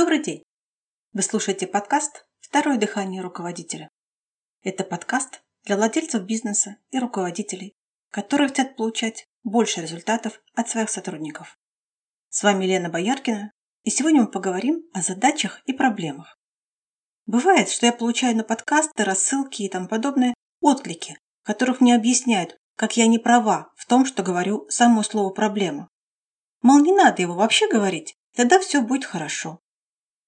Добрый день! Вы слушаете подкаст «Второе дыхание руководителя». Это подкаст для владельцев бизнеса и руководителей, которые хотят получать больше результатов от своих сотрудников. С вами Лена Бояркина, и сегодня мы поговорим о задачах и проблемах. Бывает, что я получаю на подкасты, рассылки и тому подобное отклики, которых мне объясняют, как я не права в том, что говорю само слово «проблема». Мол, не надо его вообще говорить, тогда все будет хорошо.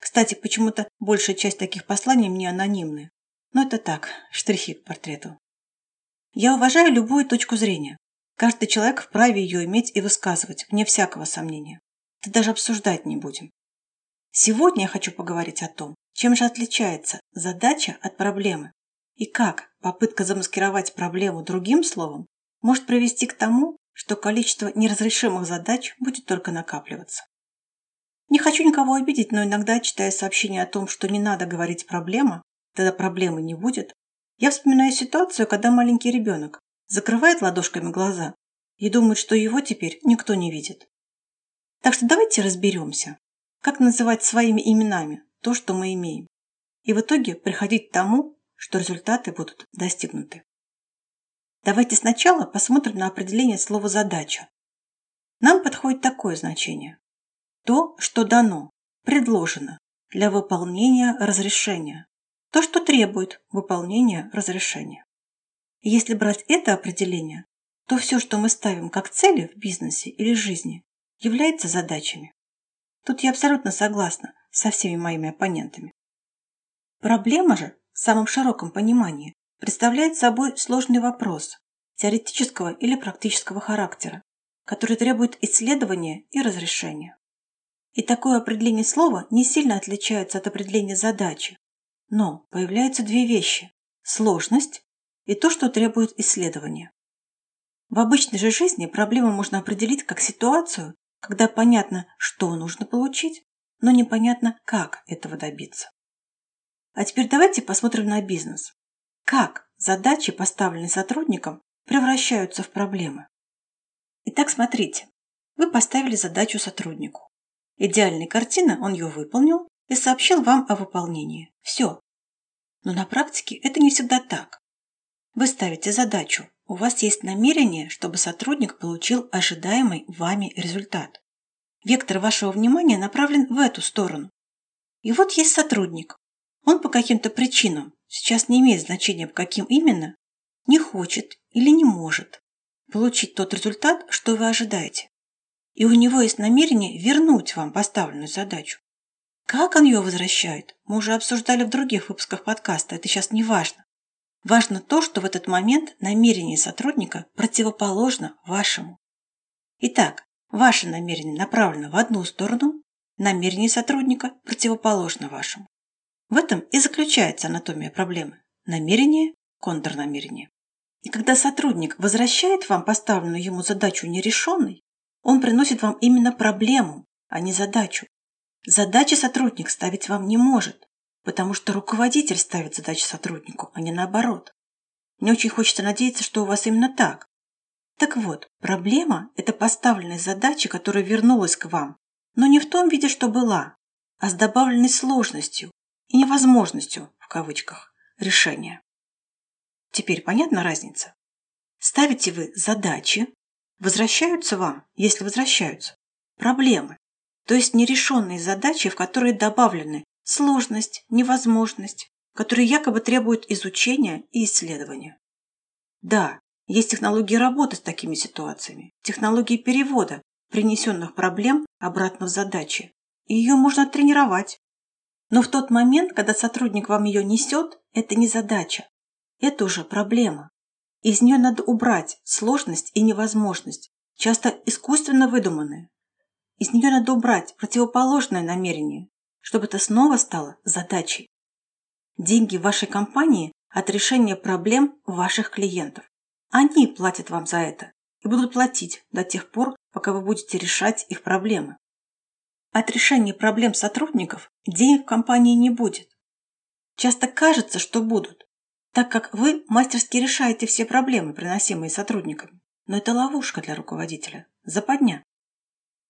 Кстати, почему-то большая часть таких посланий мне анонимны. Но это так, штрихи к портрету. Я уважаю любую точку зрения. Каждый человек вправе ее иметь и высказывать, вне всякого сомнения. Это даже обсуждать не будем. Сегодня я хочу поговорить о том, чем же отличается задача от проблемы и как попытка замаскировать проблему другим словом может привести к тому, что количество неразрешимых задач будет только накапливаться. Не хочу никого обидеть, но иногда, читая сообщения о том, что не надо говорить «проблема», тогда проблемы не будет, я вспоминаю ситуацию, когда маленький ребенок закрывает ладошками глаза и думает, что его теперь никто не видит. Так что давайте разберемся, как называть своими именами то, что мы имеем, и в итоге приходить к тому, что результаты будут достигнуты. Давайте сначала посмотрим на определение слова «задача». Нам подходит такое значение. То, что дано, предложено для выполнения разрешения. То, что требует выполнения разрешения. если брать это определение, то все, что мы ставим как цели в бизнесе или жизни, является задачами. Тут я абсолютно согласна со всеми моими оппонентами. Проблема же в самом широком понимании представляет собой сложный вопрос теоретического или практического характера, который требует исследования и разрешения. И такое определение слова не сильно отличается от определения задачи. Но появляются две вещи – сложность и то, что требует исследования. В обычной же жизни проблему можно определить как ситуацию, когда понятно, что нужно получить, но непонятно, как этого добиться. А теперь давайте посмотрим на бизнес. Как задачи, поставленные сотрудникам, превращаются в проблемы. Итак, смотрите. Вы поставили задачу сотруднику. Идеальная картина, он ее выполнил и сообщил вам о выполнении. Все. Но на практике это не всегда так. Вы ставите задачу, у вас есть намерение, чтобы сотрудник получил ожидаемый вами результат. Вектор вашего внимания направлен в эту сторону. И вот есть сотрудник. Он по каким-то причинам, сейчас не имеет значения по каким именно, не хочет или не может получить тот результат, что вы ожидаете. И у него есть намерение вернуть вам поставленную задачу. Как он ее возвращает, мы уже обсуждали в других выпусках подкаста, это сейчас не важно. Важно то, что в этот момент намерение сотрудника противоположно вашему. Итак, ваше намерение направлено в одну сторону, намерение сотрудника противоположно вашему. В этом и заключается анатомия проблемы. Намерение, контрнамерение. И когда сотрудник возвращает вам поставленную ему задачу нерешенной, он приносит вам именно проблему, а не задачу. Задачи сотрудник ставить вам не может, потому что руководитель ставит задачи сотруднику, а не наоборот. Мне очень хочется надеяться, что у вас именно так. Так вот, проблема – это поставленная задача, которая вернулась к вам, но не в том виде, что была, а с добавленной сложностью и невозможностью, в кавычках, решения. Теперь понятна разница? Ставите вы задачи, возвращаются вам, если возвращаются, проблемы, то есть нерешенные задачи, в которые добавлены сложность, невозможность, которые якобы требуют изучения и исследования. Да, есть технологии работы с такими ситуациями, технологии перевода принесенных проблем обратно в задачи, и ее можно тренировать. Но в тот момент, когда сотрудник вам ее несет, это не задача, это уже проблема. Из нее надо убрать сложность и невозможность, часто искусственно выдуманные. Из нее надо убрать противоположное намерение, чтобы это снова стало задачей. Деньги вашей компании от решения проблем ваших клиентов. Они платят вам за это и будут платить до тех пор, пока вы будете решать их проблемы. От решения проблем сотрудников денег в компании не будет. Часто кажется, что будут, так как вы мастерски решаете все проблемы, приносимые сотрудниками. Но это ловушка для руководителя, западня.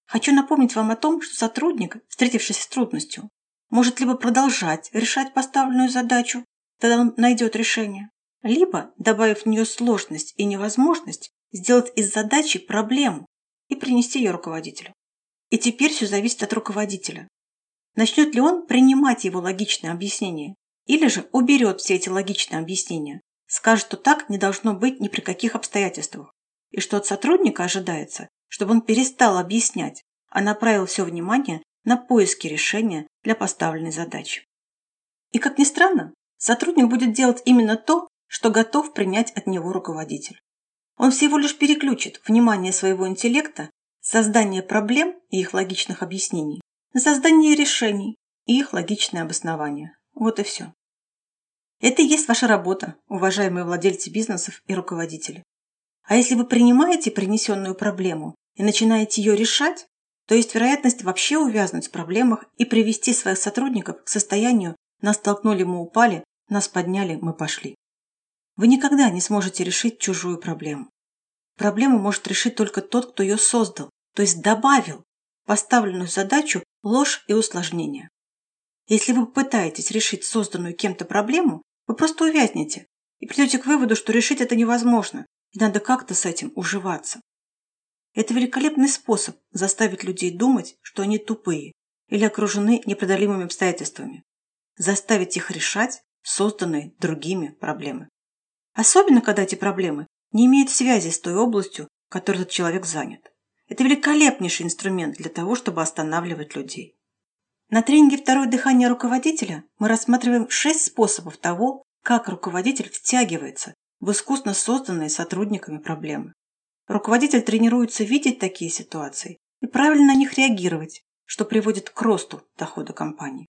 Хочу напомнить вам о том, что сотрудник, встретившись с трудностью, может либо продолжать решать поставленную задачу, тогда он найдет решение, либо, добавив в нее сложность и невозможность, сделать из задачи проблему и принести ее руководителю. И теперь все зависит от руководителя. Начнет ли он принимать его логичное объяснение, или же уберет все эти логичные объяснения, скажет, что так не должно быть ни при каких обстоятельствах, и что от сотрудника ожидается, чтобы он перестал объяснять, а направил все внимание на поиски решения для поставленной задачи. И как ни странно, сотрудник будет делать именно то, что готов принять от него руководитель. Он всего лишь переключит внимание своего интеллекта с создания проблем и их логичных объяснений на создание решений и их логичное обоснование. Вот и все. Это и есть ваша работа, уважаемые владельцы бизнесов и руководители. А если вы принимаете принесенную проблему и начинаете ее решать, то есть вероятность вообще увязнуть в проблемах и привести своих сотрудников к состоянию «нас толкнули, мы упали, нас подняли, мы пошли». Вы никогда не сможете решить чужую проблему. Проблему может решить только тот, кто ее создал, то есть добавил поставленную задачу ложь и усложнение. Если вы попытаетесь решить созданную кем-то проблему, вы просто увязнете и придете к выводу, что решить это невозможно, и надо как-то с этим уживаться. Это великолепный способ заставить людей думать, что они тупые или окружены непреодолимыми обстоятельствами. Заставить их решать созданные другими проблемы. Особенно, когда эти проблемы не имеют связи с той областью, которой этот человек занят. Это великолепнейший инструмент для того, чтобы останавливать людей. На тренинге «Второе дыхание руководителя» мы рассматриваем шесть способов того, как руководитель втягивается в искусно созданные сотрудниками проблемы. Руководитель тренируется видеть такие ситуации и правильно на них реагировать, что приводит к росту дохода компании.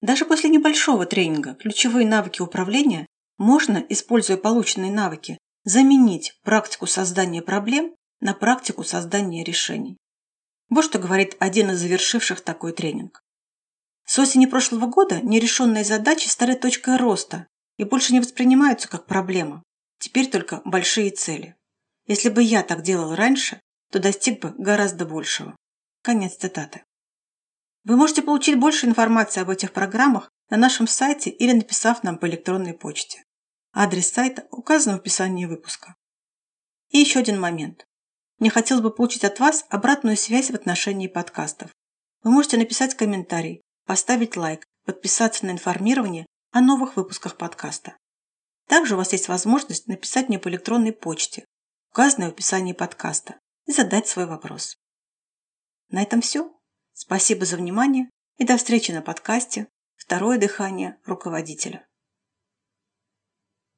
Даже после небольшого тренинга ключевые навыки управления можно, используя полученные навыки, заменить практику создания проблем на практику создания решений. Вот что говорит один из завершивших такой тренинг. С осени прошлого года нерешенные задачи стали точкой роста и больше не воспринимаются как проблема. Теперь только большие цели. Если бы я так делал раньше, то достиг бы гораздо большего. Конец цитаты. Вы можете получить больше информации об этих программах на нашем сайте или написав нам по электронной почте. Адрес сайта указан в описании выпуска. И еще один момент. Мне хотелось бы получить от вас обратную связь в отношении подкастов. Вы можете написать комментарий, поставить лайк, подписаться на информирование о новых выпусках подкаста. Также у вас есть возможность написать мне по электронной почте, указанной в описании подкаста, и задать свой вопрос. На этом все. Спасибо за внимание и до встречи на подкасте «Второе дыхание руководителя».